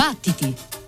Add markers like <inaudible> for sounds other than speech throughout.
Battiti!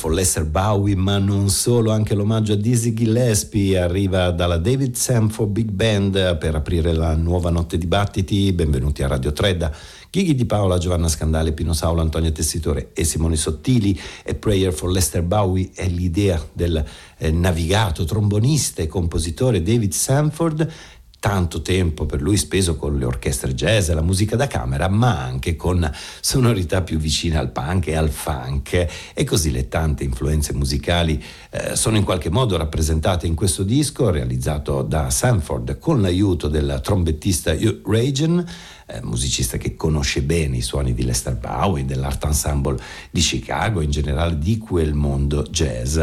For Lester Bowie, ma non solo, anche l'omaggio a Dizzy Gillespie arriva dalla David Sanford Big Band per aprire la nuova notte di battiti. Benvenuti a Radio Tredda. Ghighi di Paola, Giovanna Scandale, Pino Saulo, Antonio Tessitore e Simone Sottili e Prayer for Lester Bowie è l'idea del eh, navigato, trombonista e compositore David Sanford tanto tempo per lui speso con le orchestre jazz e la musica da camera, ma anche con sonorità più vicine al punk e al funk. E così le tante influenze musicali eh, sono in qualche modo rappresentate in questo disco realizzato da Sanford con l'aiuto del trombettista Hugh Reagan eh, musicista che conosce bene i suoni di Lester Bowie, dell'Art Ensemble di Chicago, in generale di quel mondo jazz.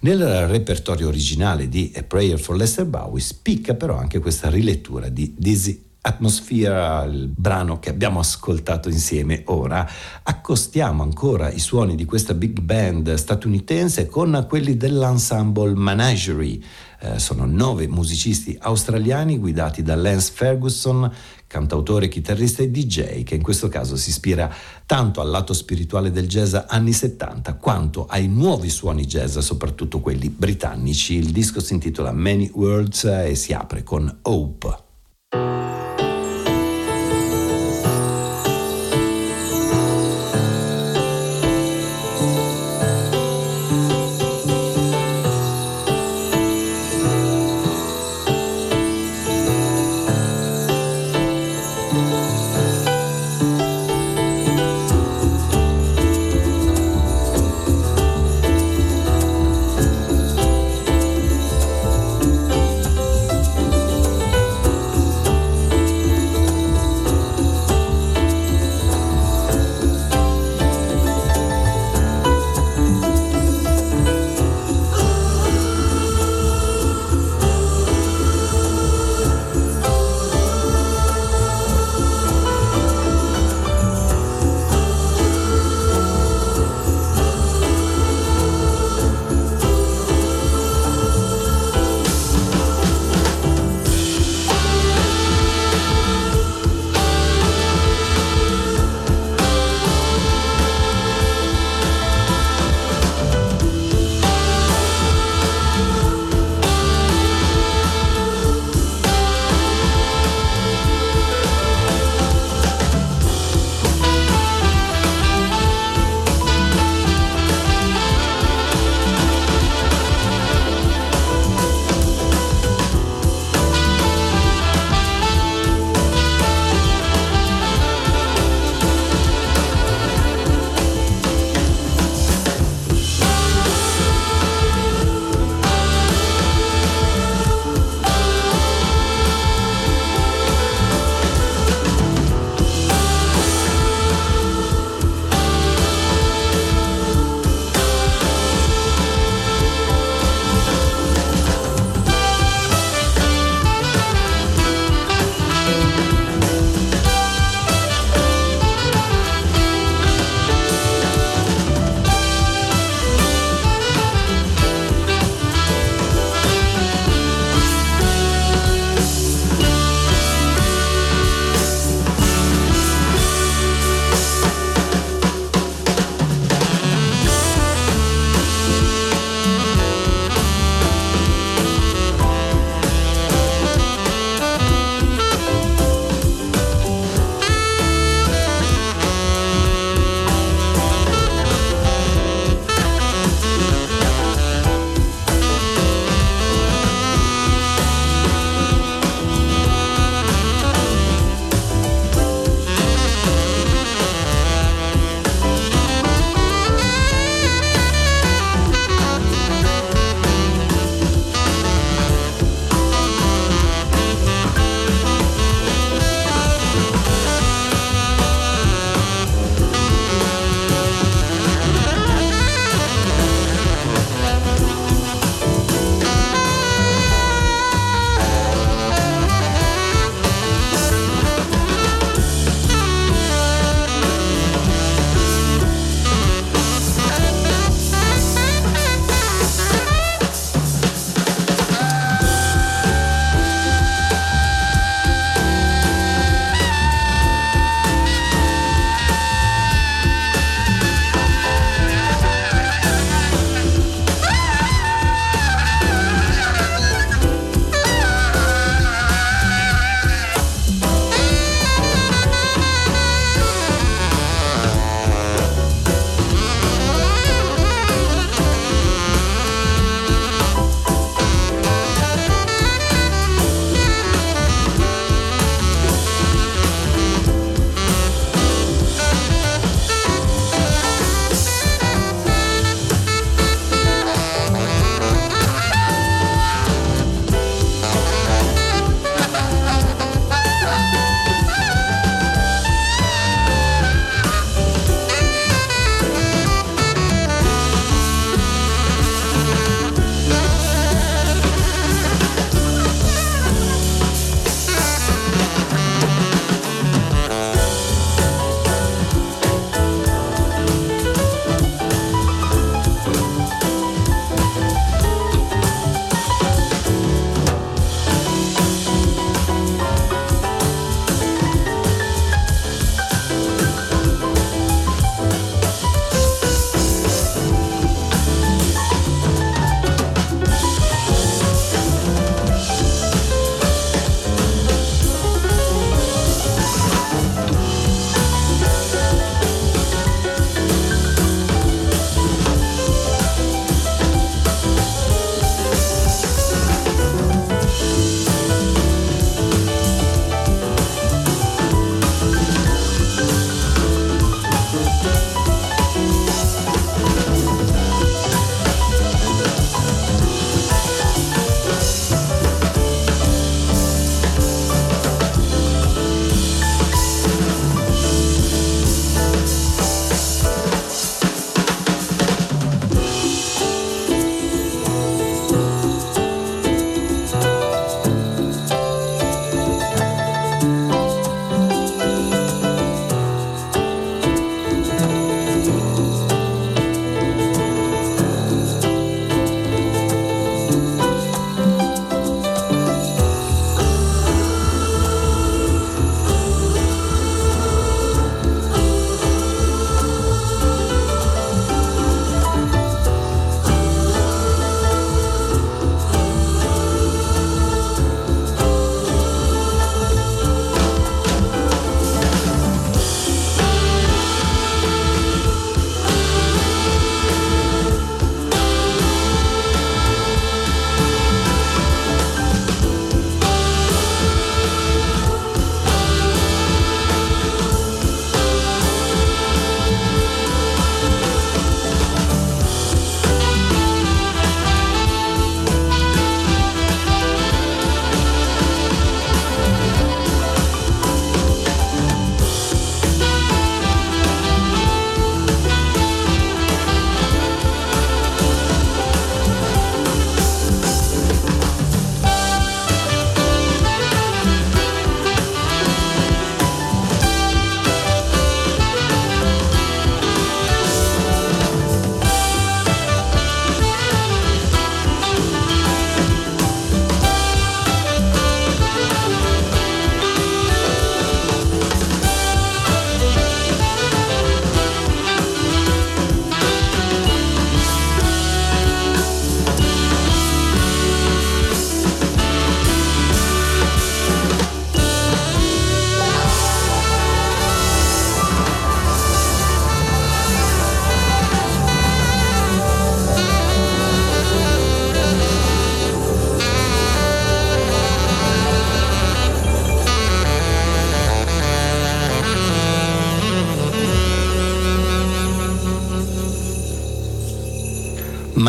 Nel repertorio originale di A Prayer for Lester Bowie spicca però anche questa rilettura di Dizzy Atmosphere, il brano che abbiamo ascoltato insieme ora, accostiamo ancora i suoni di questa big band statunitense con quelli dell'ensemble Menagerie. Eh, sono nove musicisti australiani guidati da Lance Ferguson cantautore, chitarrista e DJ, che in questo caso si ispira tanto al lato spirituale del jazz anni 70 quanto ai nuovi suoni jazz, soprattutto quelli britannici. Il disco si intitola Many Words e si apre con Hope.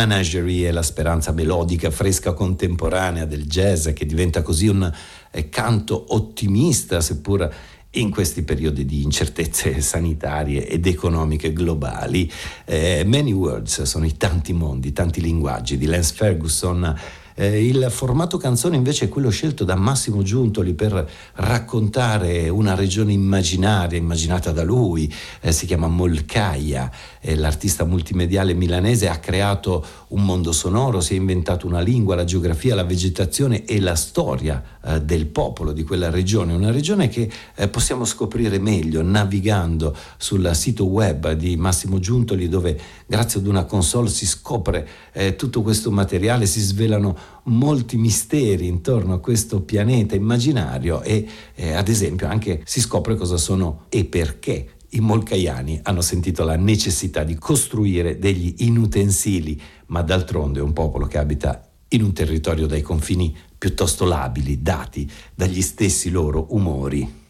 Menagerie la speranza melodica, fresca, contemporanea del jazz che diventa così un eh, canto ottimista, seppur in questi periodi di incertezze <laughs> sanitarie ed economiche globali. Eh, many words sono i tanti mondi, tanti linguaggi di Lance Ferguson eh, il formato canzone invece è quello scelto da Massimo Giuntoli per raccontare una regione immaginaria, immaginata da lui, eh, si chiama Molcaia, eh, l'artista multimediale milanese ha creato un mondo sonoro, si è inventato una lingua, la geografia, la vegetazione e la storia eh, del popolo di quella regione, una regione che eh, possiamo scoprire meglio navigando sul sito web di Massimo Giuntoli dove grazie ad una console si scopre eh, tutto questo materiale, si svelano molti misteri intorno a questo pianeta immaginario e eh, ad esempio anche si scopre cosa sono e perché i molcaiani hanno sentito la necessità di costruire degli inutensili, ma d'altronde è un popolo che abita in un territorio dai confini piuttosto labili, dati dagli stessi loro umori.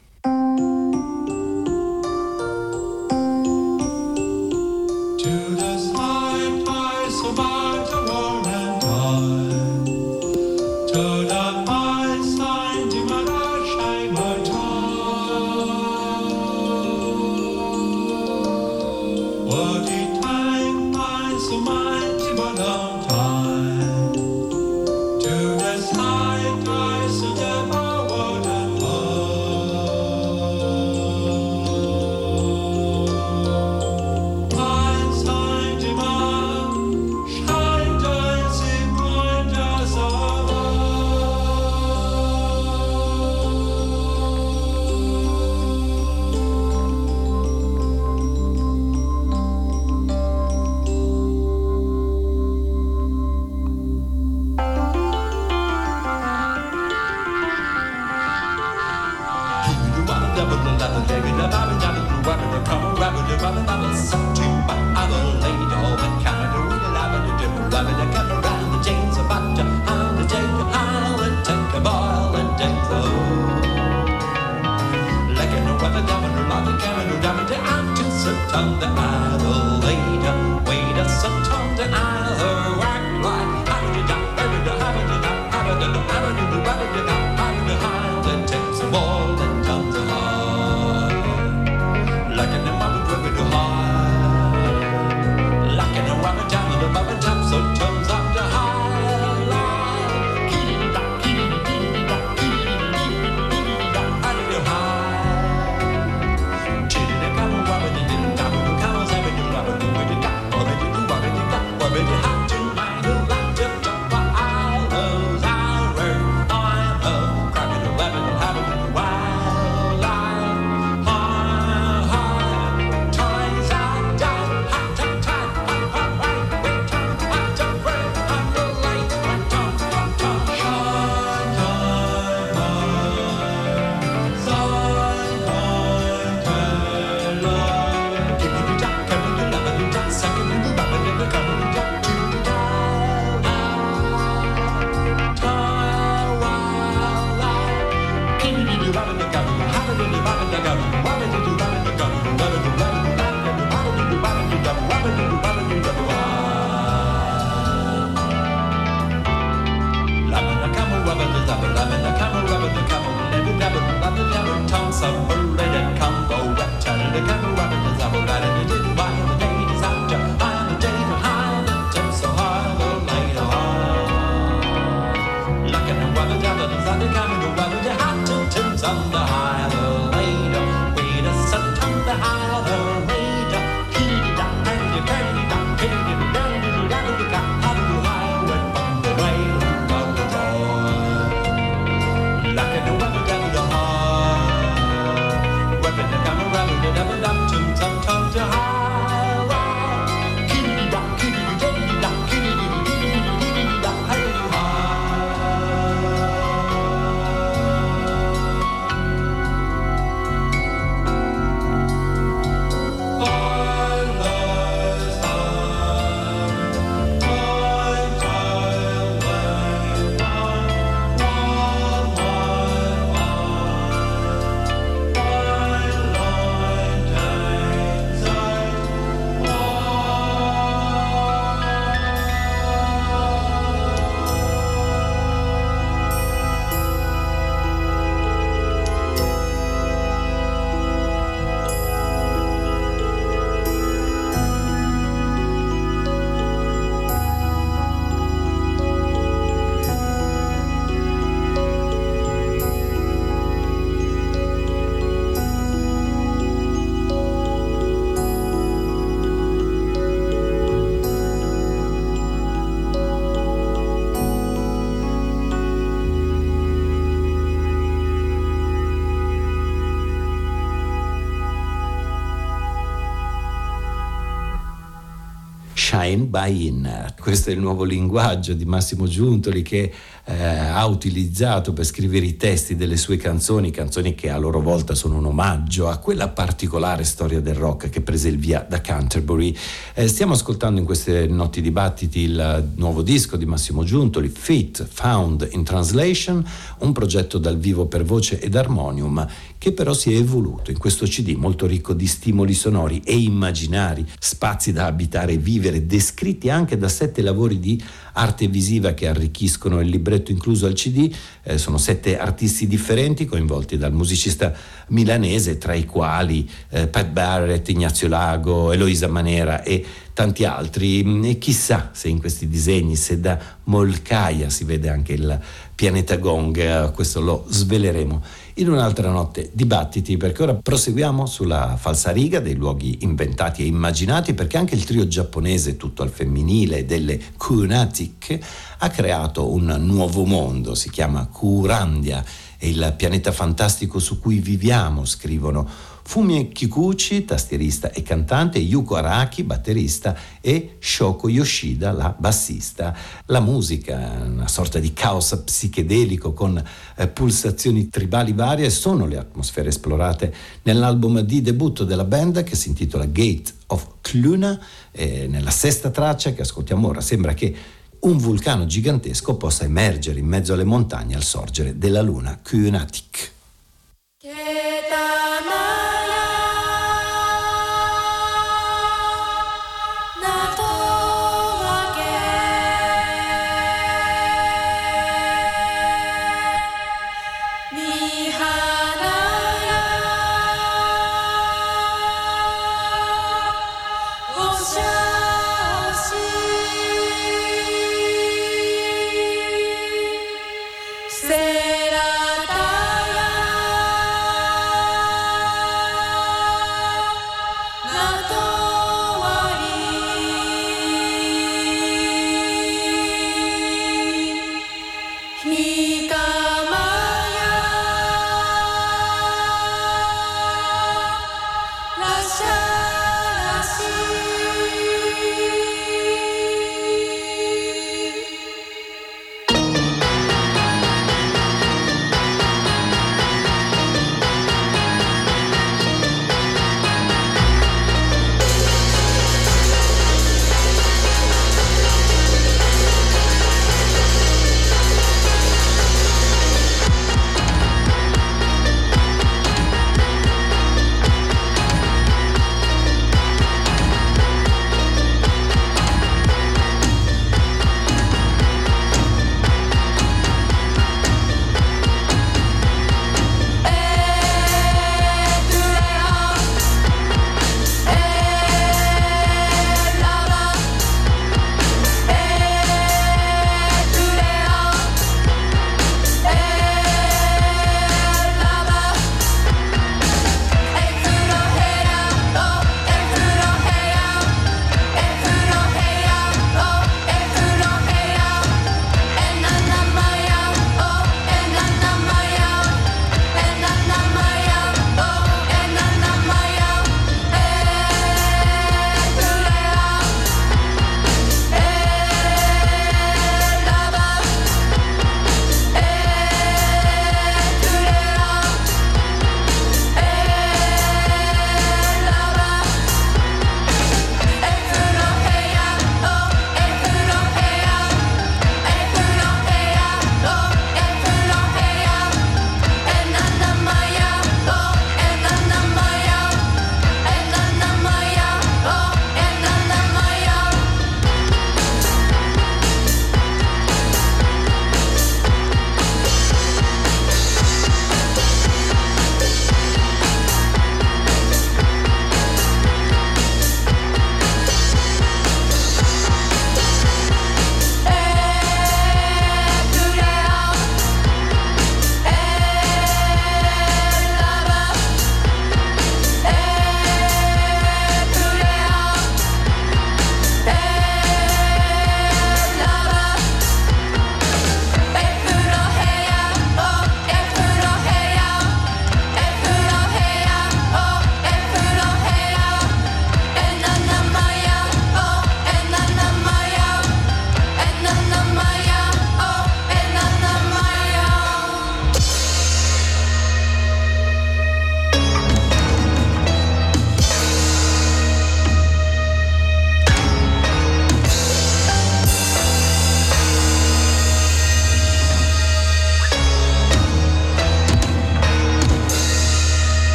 Shine by In. Questo è il nuovo linguaggio di Massimo Giuntoli che eh, ha utilizzato per scrivere i testi delle sue canzoni, canzoni che a loro volta sono un omaggio a quella particolare storia del rock che prese il via da Canterbury. Eh, stiamo ascoltando in queste notti dibattiti il nuovo disco di Massimo Giuntoli, Fit Found in Translation, un progetto dal vivo per voce ed armonium che però si è evoluto in questo CD molto ricco di stimoli sonori e immaginari, spazi da abitare e vivere, descritti anche da sette lavori di arte visiva che arricchiscono il libretto incluso al CD. Eh, sono sette artisti differenti coinvolti dal musicista milanese, tra i quali eh, Pat Barrett, Ignazio Lago, Eloisa Manera e tanti altri. E chissà se in questi disegni, se da Molcaia si vede anche il pianeta Gong, eh, questo lo sveleremo in un'altra notte dibattiti, perché ora proseguiamo sulla falsariga dei luoghi inventati e immaginati, perché anche il trio giapponese tutto al femminile delle Kunatic ha creato un nuovo mondo, si chiama Kurandia, è il pianeta fantastico su cui viviamo, scrivono Fumie Kikuchi, tastierista e cantante, Yuko Araki, batterista e Shoko Yoshida, la bassista. La musica, una sorta di caos psichedelico con eh, pulsazioni tribali varie, sono le atmosfere esplorate nell'album di debutto della band che si intitola Gate of Cluna, eh, nella sesta traccia che ascoltiamo ora sembra che un vulcano gigantesco possa emergere in mezzo alle montagne al sorgere della luna Kunatik.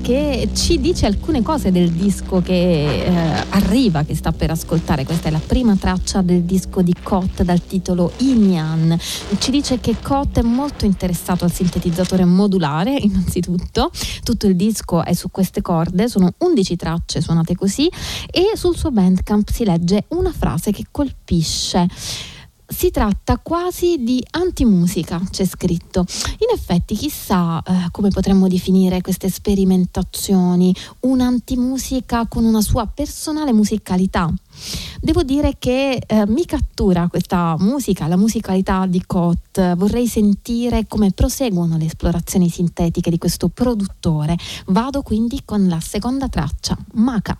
Che ci dice alcune cose del disco che eh, arriva, che sta per ascoltare. Questa è la prima traccia del disco di Cot dal titolo Inyan. Ci dice che Cot è molto interessato al sintetizzatore modulare, <laughs> innanzitutto. Tutto il disco è su queste corde, sono 11 tracce suonate così e sul suo bandcamp si legge una frase che colpisce si tratta quasi di antimusica, c'è scritto. In effetti, chissà eh, come potremmo definire queste sperimentazioni, un'antimusica con una sua personale musicalità. Devo dire che eh, mi cattura questa musica, la musicalità di Cot. Vorrei sentire come proseguono le esplorazioni sintetiche di questo produttore. Vado quindi con la seconda traccia, Maca.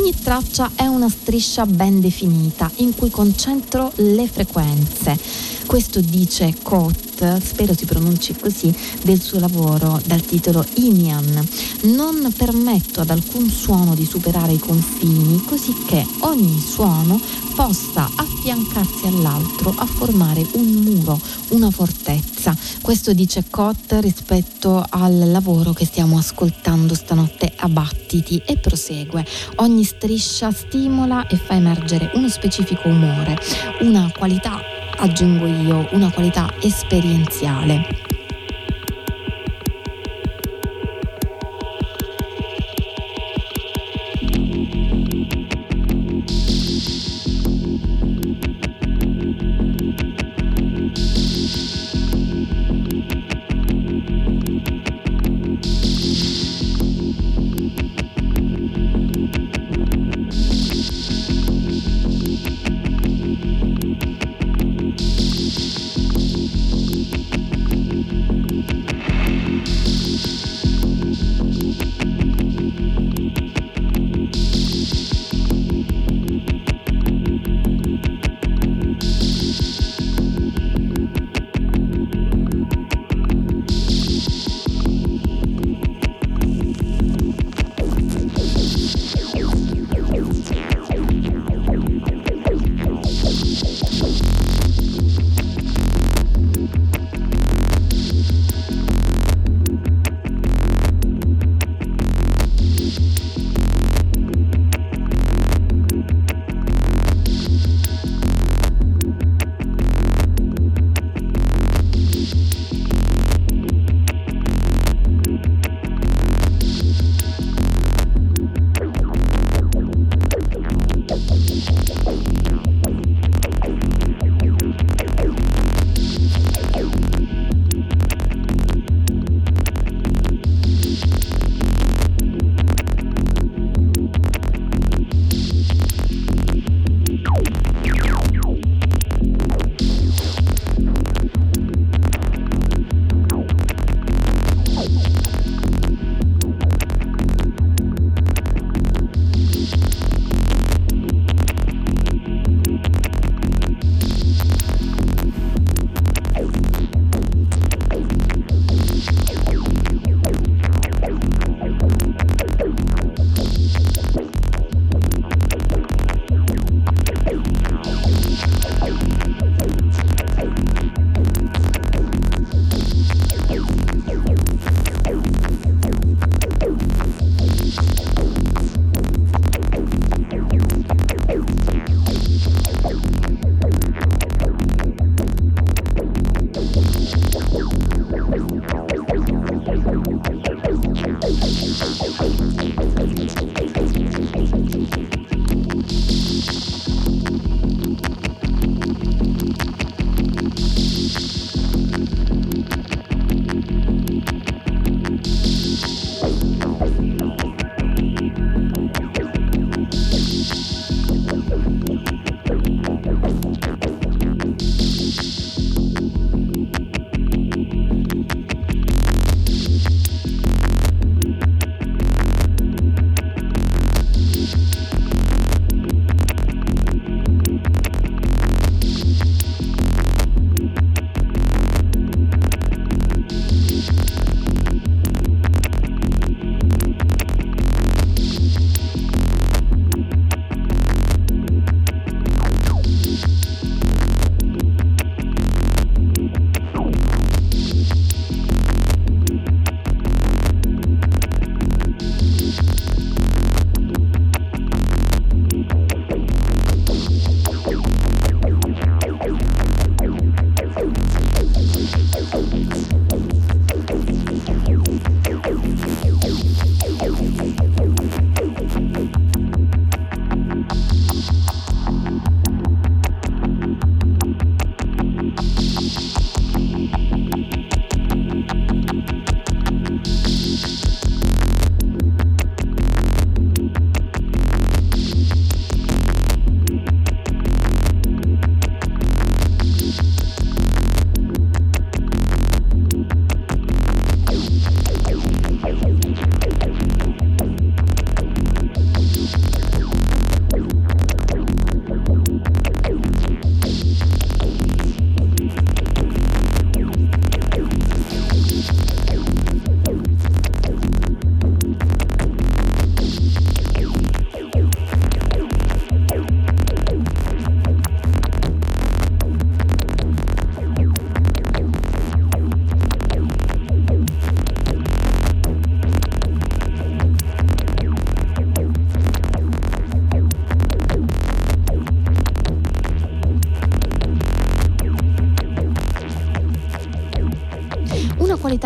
Ogni traccia è una striscia ben definita in cui concentro le frequenze. Questo dice Cote, spero si pronunci così, del suo lavoro dal titolo Inian. Non permetto ad alcun suono di superare i confini, così che ogni suono possa affiancarsi all'altro a formare un muro, una fortezza. Questo dice Cote rispetto al lavoro che stiamo ascoltando stanotte a Battiti e prosegue. Ogni striscia stimola e fa emergere uno specifico umore, una qualità aggiungo io, una qualità esperienziale.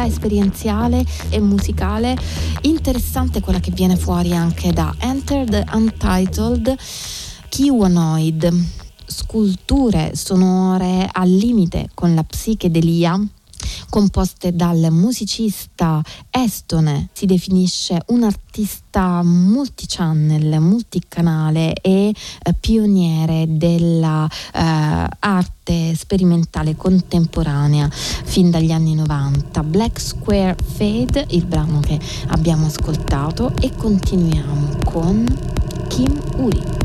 Esperienziale e musicale interessante quella che viene fuori anche da Enter the Untitled Kiwanoid sculture sonore al limite con la psichedelia composte dal musicista estone, si definisce un artista multichannel, multicanale e eh, pioniere della eh, sperimentale contemporanea fin dagli anni 90. Black Square Fade, il brano che abbiamo ascoltato e continuiamo con Kim Uri.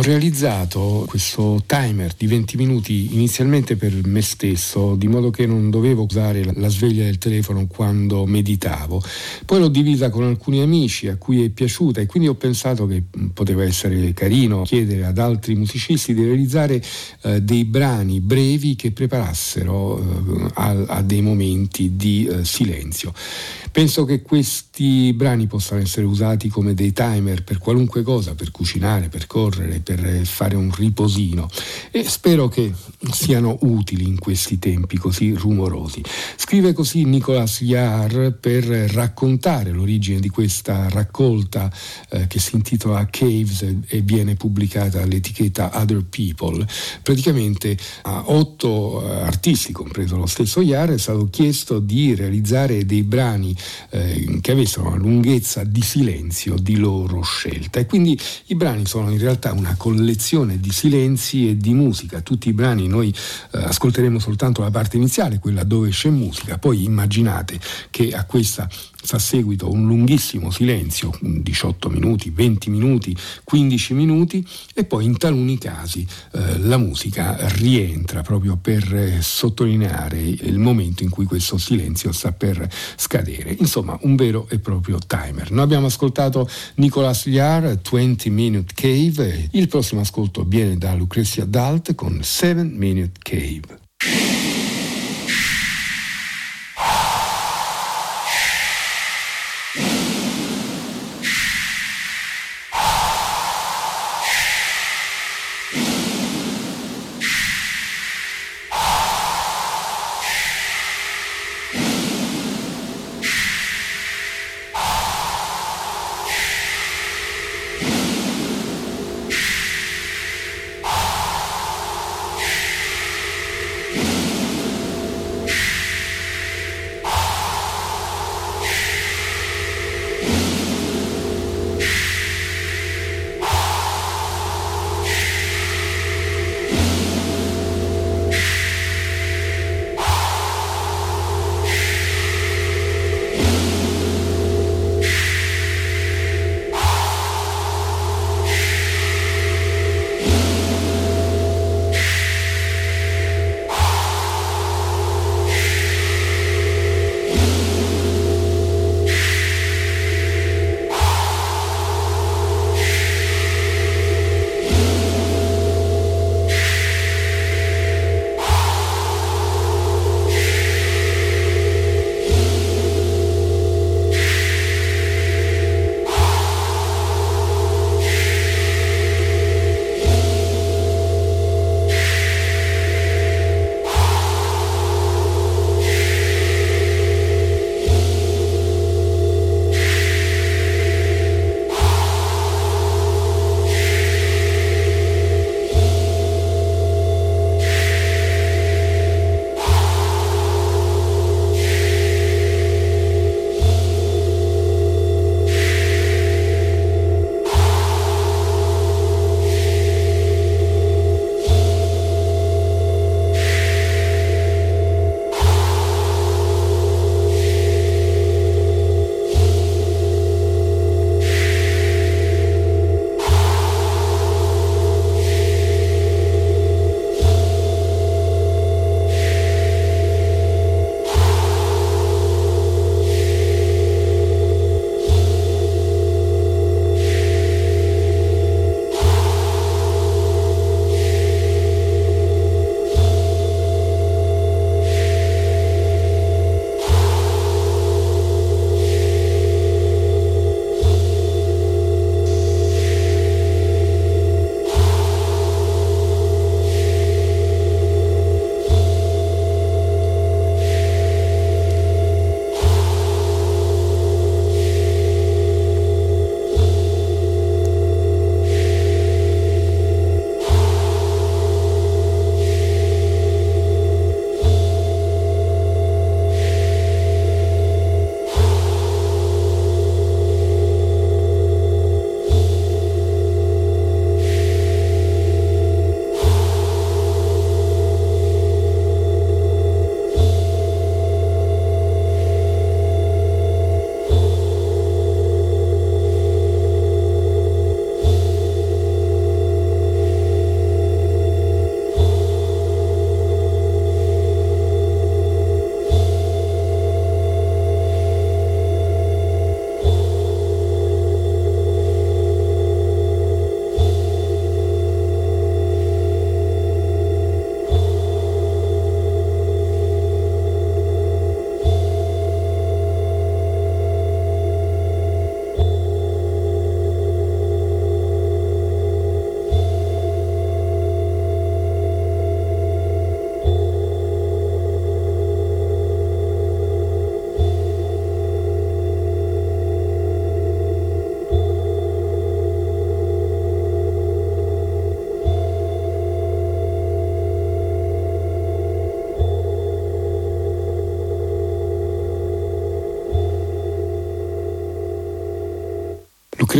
Ho realizzato questo timer di 20 minuti inizialmente per me stesso, di modo che non dovevo usare la sveglia del telefono quando meditavo. Poi l'ho divisa con alcuni amici a cui è piaciuta e quindi ho pensato che poteva essere carino chiedere ad altri musicisti di realizzare eh, dei brani brevi che preparassero eh, a, a, dei momenti di eh, silenzio. Penso che questi brani possano essere usati come dei timer per qualunque cosa, per cucinare, per correre, per fare un riposino e spero che siano utili in questi tempi così rumorosi. Scrive così Nicolas Jahr per raccontare l'origine di questa raccolta eh, che si intitola Caves e viene pubblicata all'etichetta Other People. Praticamente a otto eh, artisti, compreso lo stesso Jahr, è stato chiesto di realizzare dei brani eh, che avessero una lunghezza di silenzio di loro scelta e quindi i brani sono in realtà una collezione di silenzi e di musica. Tutti i brani noi eh, ascolteremo soltanto la parte iniziale, quella dove c'è musica, poi immaginate che a questa fa seguito un lunghissimo silenzio, 18 minuti, 20 minuti, 15 minuti e poi in taluni casi eh, la musica rientra proprio per eh, sottolineare il momento in cui questo silenzio sta per scadere. Insomma, un vero e proprio timer. Noi abbiamo ascoltato Nicolas Liar, 20 Minute Cave, il prossimo ascolto viene da Lucrezia Dalt con 7 Minute Cave.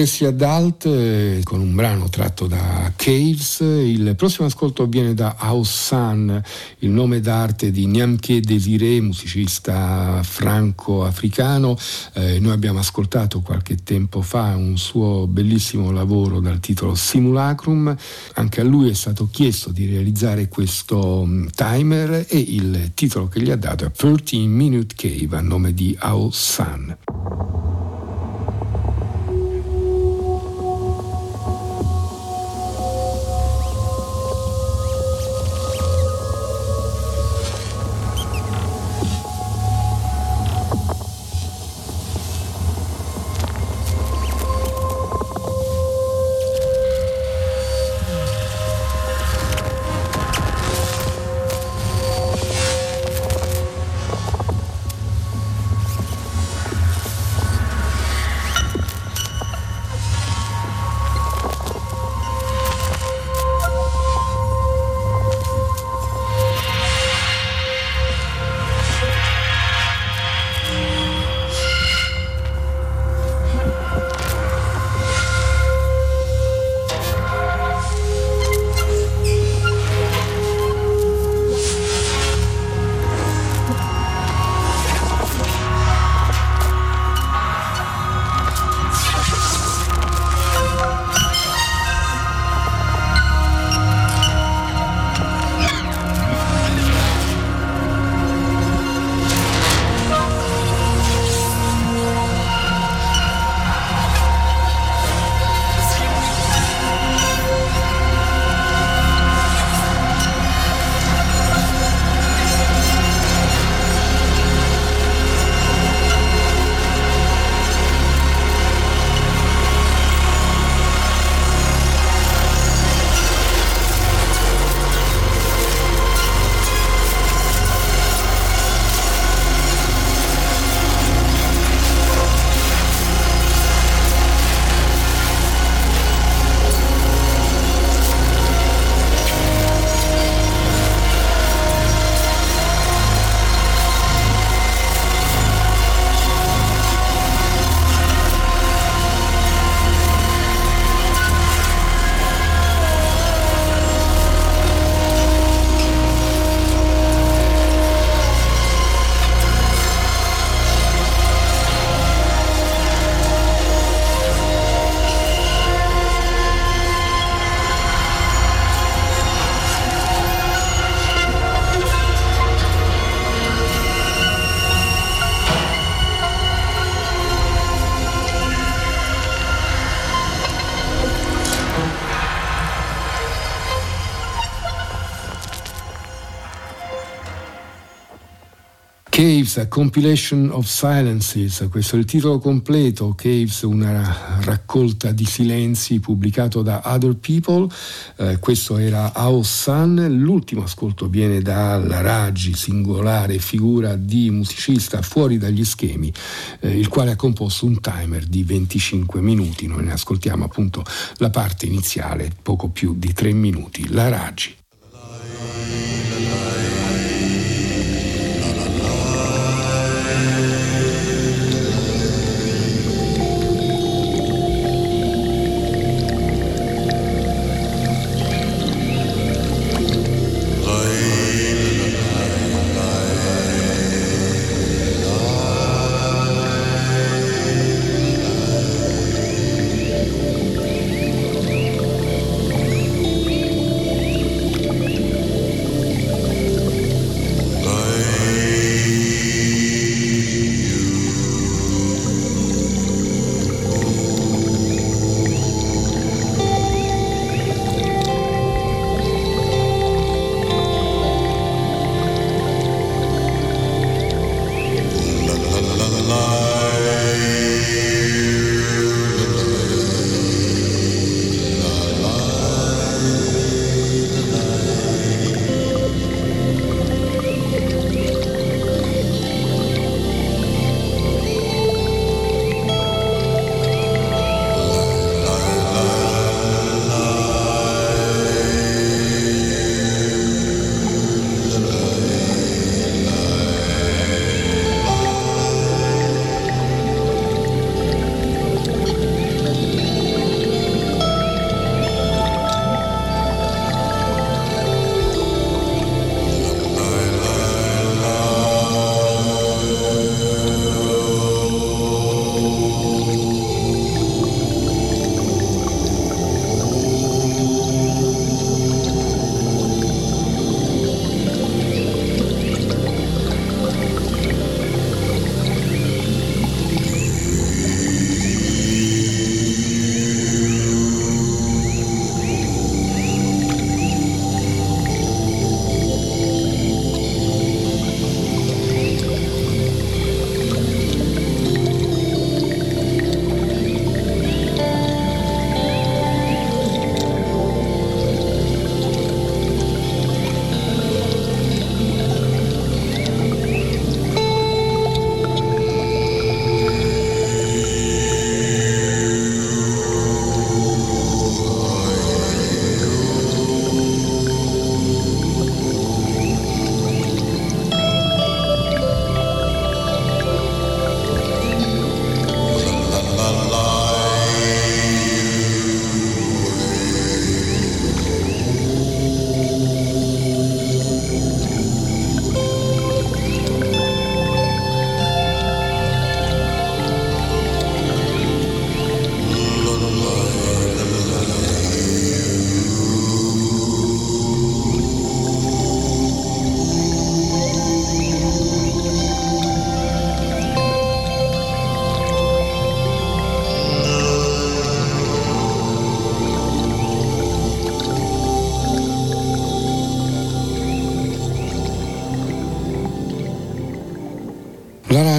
Lucrezia Dalt eh, con un brano tratto da Caves. Il prossimo ascolto viene da Aossan, il nome d'arte di Nyamke Desiré, musicista franco-africano. Eh, noi abbiamo ascoltato qualche tempo fa un suo bellissimo lavoro dal titolo Simulacrum. Anche a lui è stato chiesto di realizzare questo um, timer e il titolo che gli ha dato è 13 Minute Cave a nome di Aossan. Caves, Compilation of Silences, questo è il titolo completo, Caves, una raccolta di silenzi pubblicato da Other People, eh, questo era Ao Sun, l'ultimo ascolto viene dalla Raggi, singolare figura di musicista fuori dagli schemi, eh, il quale ha composto un timer di 25 minuti, noi ne ascoltiamo appunto la parte iniziale, poco più di 3 minuti, la Raggi.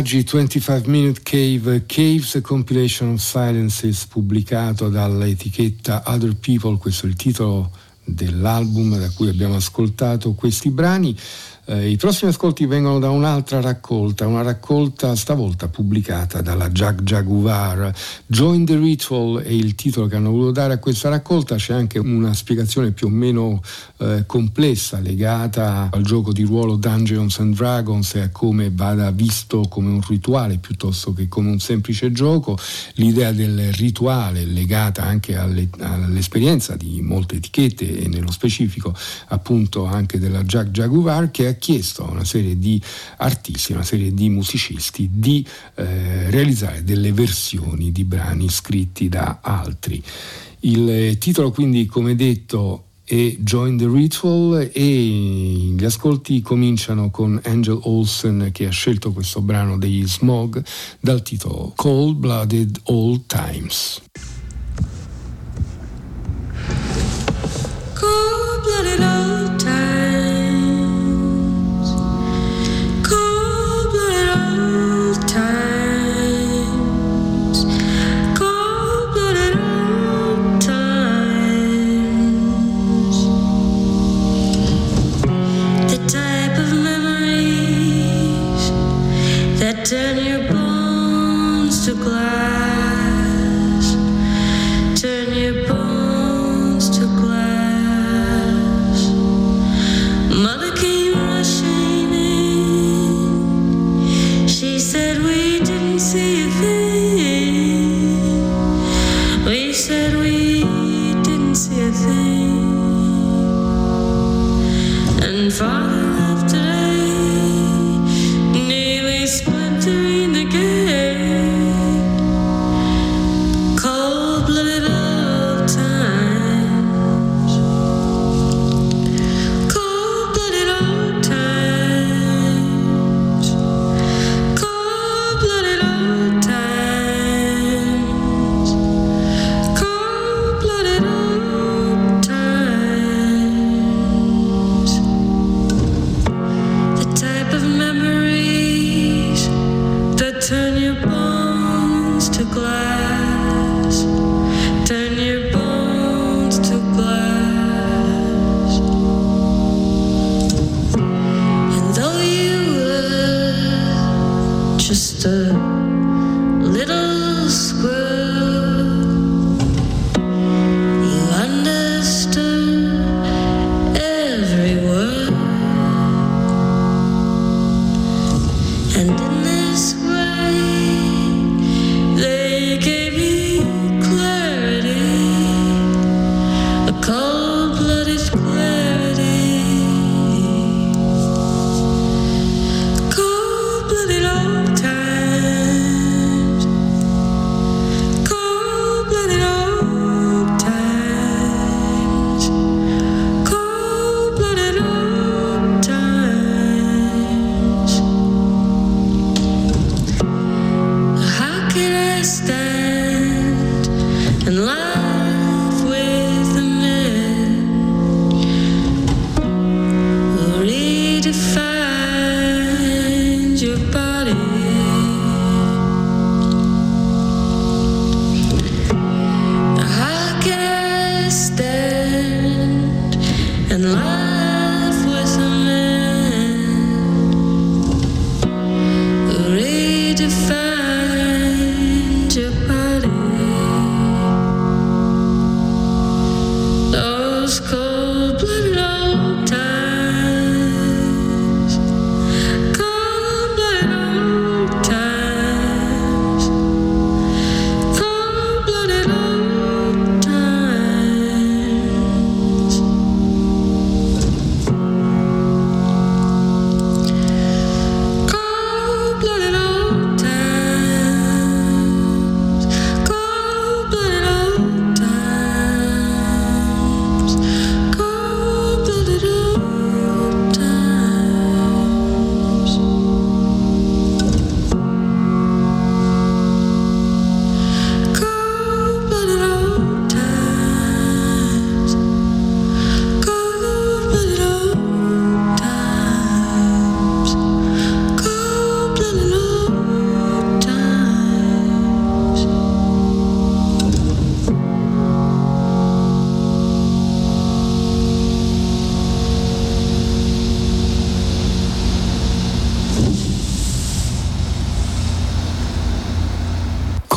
La Raggi 25 Minute Cave Caves Compilation of Silences pubblicato dall'etichetta Other People, questo è il titolo dell'album da cui abbiamo ascoltato questi brani. Eh, I prossimi ascolti vengono da un'altra raccolta, una raccolta stavolta pubblicata dalla Jag Jaguar. Join the Ritual è il titolo che hanno voluto dare a questa raccolta, c'è anche una spiegazione più o meno eh, complessa legata al gioco di ruolo Dungeons and Dragons e a come vada visto come un rituale piuttosto che come un semplice gioco. L'idea del rituale legata anche alle, all'esperienza di molte etichette e nello specifico appunto anche della Jag Jaguar che ha chiesto a una serie di artisti, una serie di musicisti di eh, realizzare delle versioni di brani scritti da altri. Il titolo quindi, come detto, è Join the Ritual e gli ascolti cominciano con Angel Olsen che ha scelto questo brano degli Smog dal titolo Cold Blooded Old Times.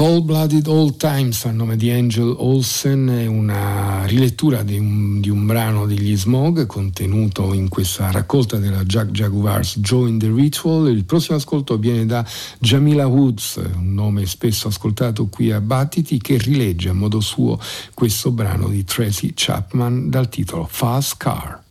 Cold Blooded Old Times a nome di Angel Olsen è una rilettura di un, di un, brano degli Smog contenuto in questa raccolta della Jack Jaguars Join the Ritual. Il prossimo ascolto viene da Jamila Woods, un nome spesso ascoltato qui a Battiti, che rilegge a modo suo questo brano di Tracy Chapman dal titolo Fast Car.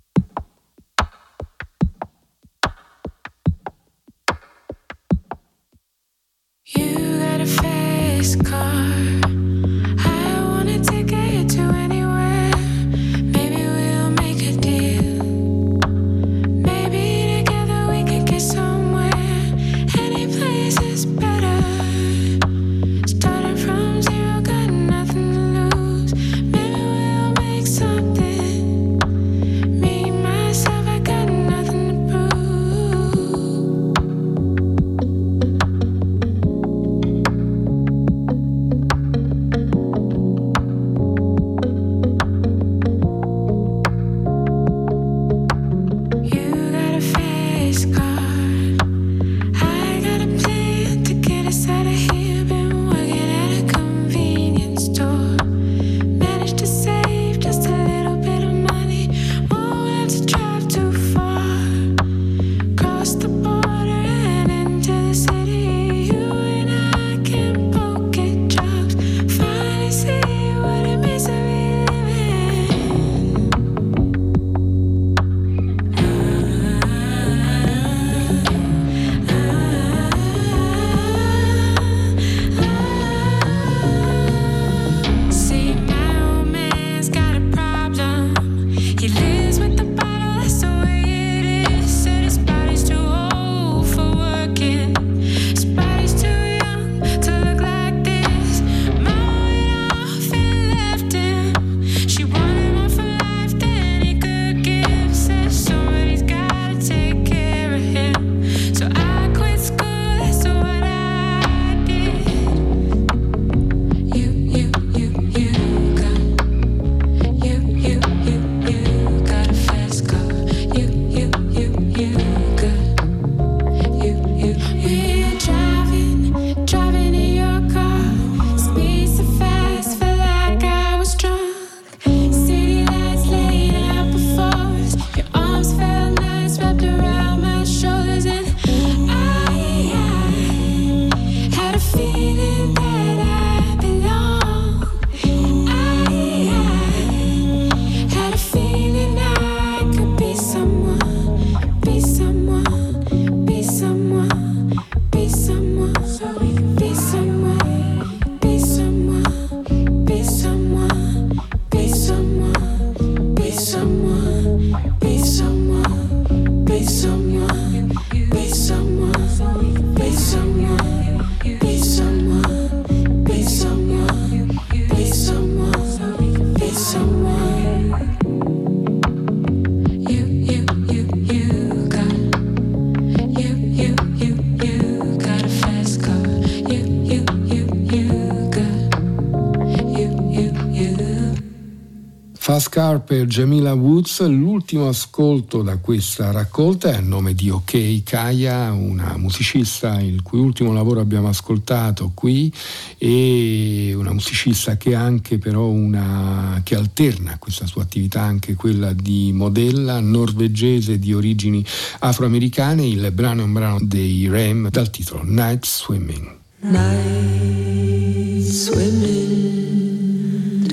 Jamila Woods, l'ultimo ascolto da questa raccolta è a nome di OK Kaya, una musicista il cui ultimo lavoro abbiamo ascoltato qui e una musicista che anche però una, che alterna questa sua attività anche quella di modella norvegese di origini afroamericane, il brano è un brano dei Rem dal titolo Night Swimming. Night Swimming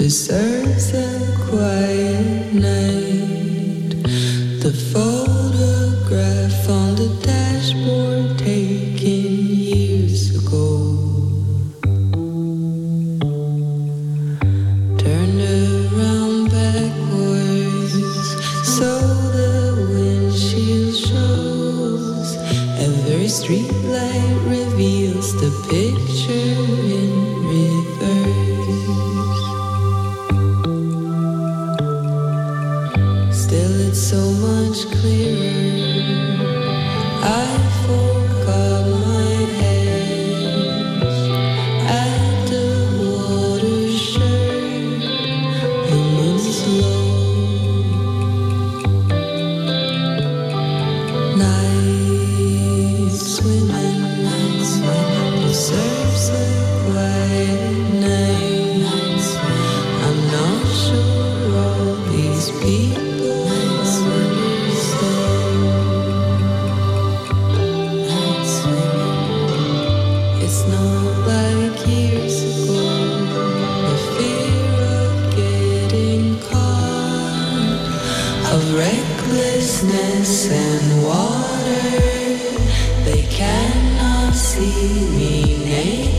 deserves a quiet night. The photograph Swimming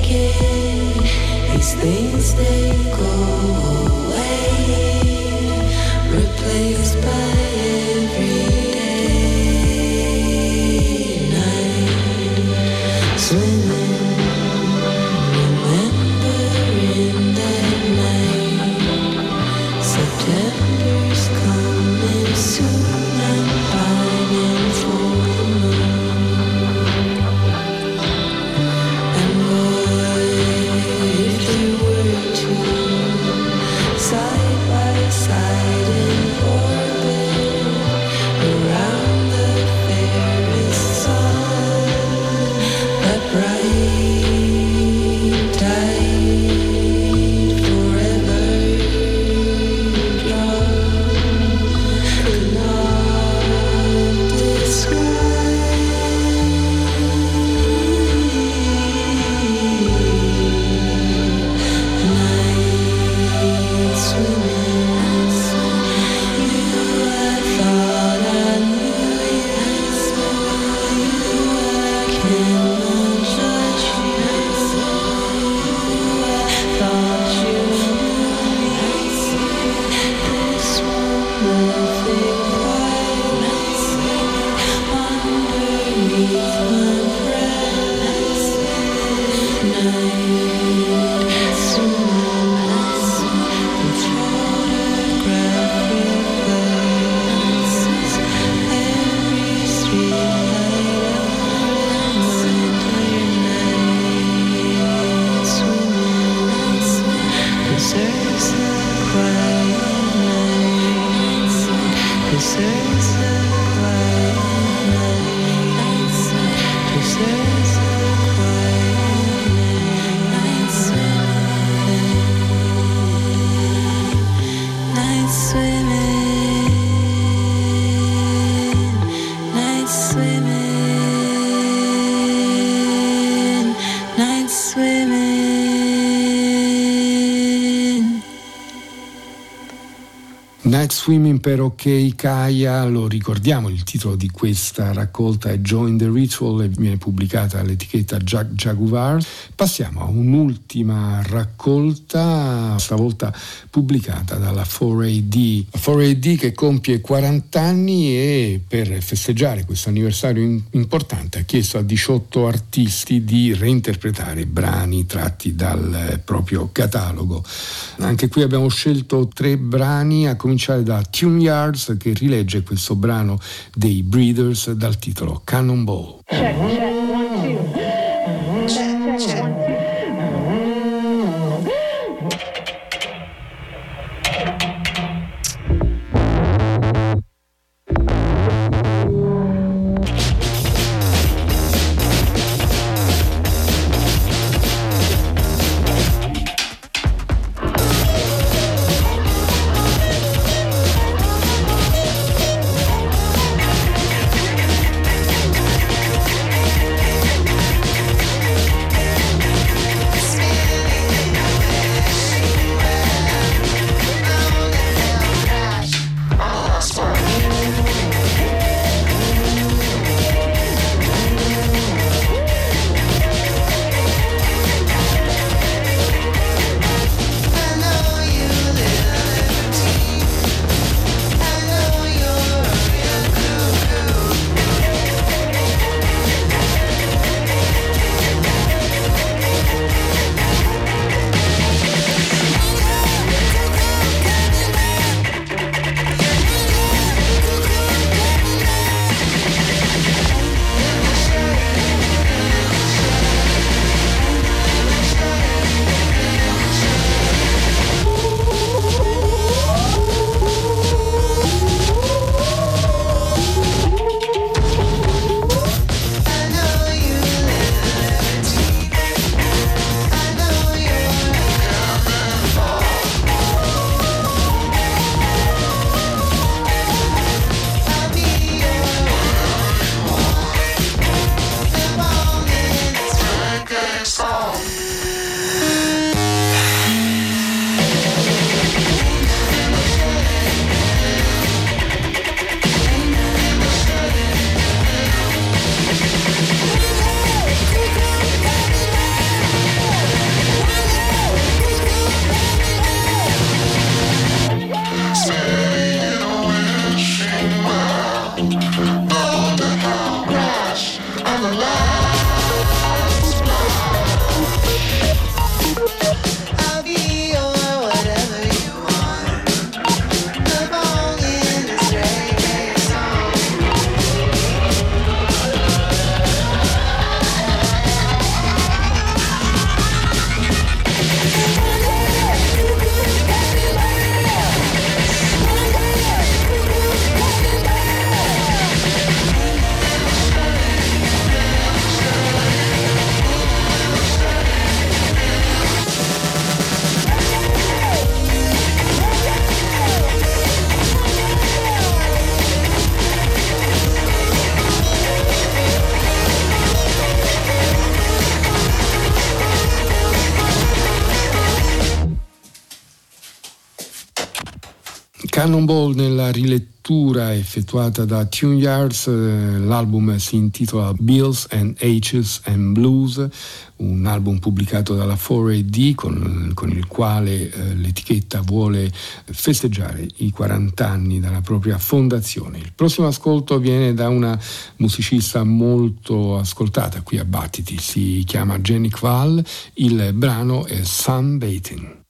per OK Kaya, lo ricordiamo, il titolo di questa raccolta è Join the Ritual e viene pubblicata all'etichetta Jack Jaguar. Passiamo a un'ultima raccolta, stavolta pubblicata dalla 4AD. 4AD che compie 40 anni e per festeggiare questo anniversario importante ha chiesto a 18 artisti di reinterpretare brani tratti dal proprio catalogo. Anche qui abbiamo scelto tre brani, a cominciare da Tune Yards che rilegge questo brano dei Breeders dal titolo Cannonball. Check, check, Cannonball nella rilettura effettuata da Tune Yards, eh, l'album si intitola Bills and H's and Blues, un album pubblicato dalla 4AD con, con il quale eh, l'etichetta vuole festeggiare i 40 anni dalla propria fondazione. Il prossimo ascolto viene da una musicista molto ascoltata qui a Battiti, si chiama Jenny Quall, il brano è Sunbathing.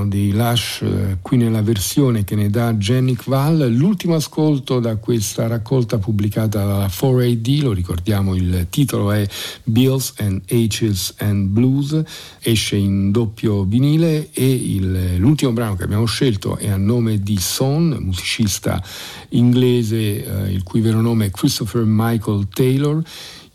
Brano di Lush, eh, qui nella versione che ne dà Jenny Val. L'ultimo ascolto da questa raccolta pubblicata dalla 4AD, lo ricordiamo, il titolo è Bills and H's and Blues, esce in doppio vinile e il, l'ultimo brano che abbiamo scelto è a nome di Son, musicista inglese eh, il cui vero nome è Christopher Michael Taylor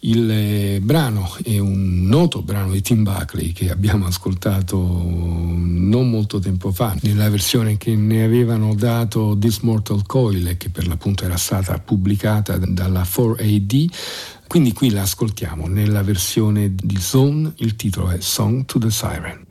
il eh, brano è un noto brano di Tim Buckley che abbiamo ascoltato non molto tempo fa, nella versione che ne avevano dato This Mortal Coil che per l'appunto era stata pubblicata dalla 4AD. Quindi qui la ascoltiamo nella versione di Zone, il titolo è Song to the Siren.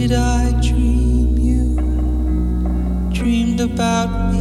did I dream you dreamed about me?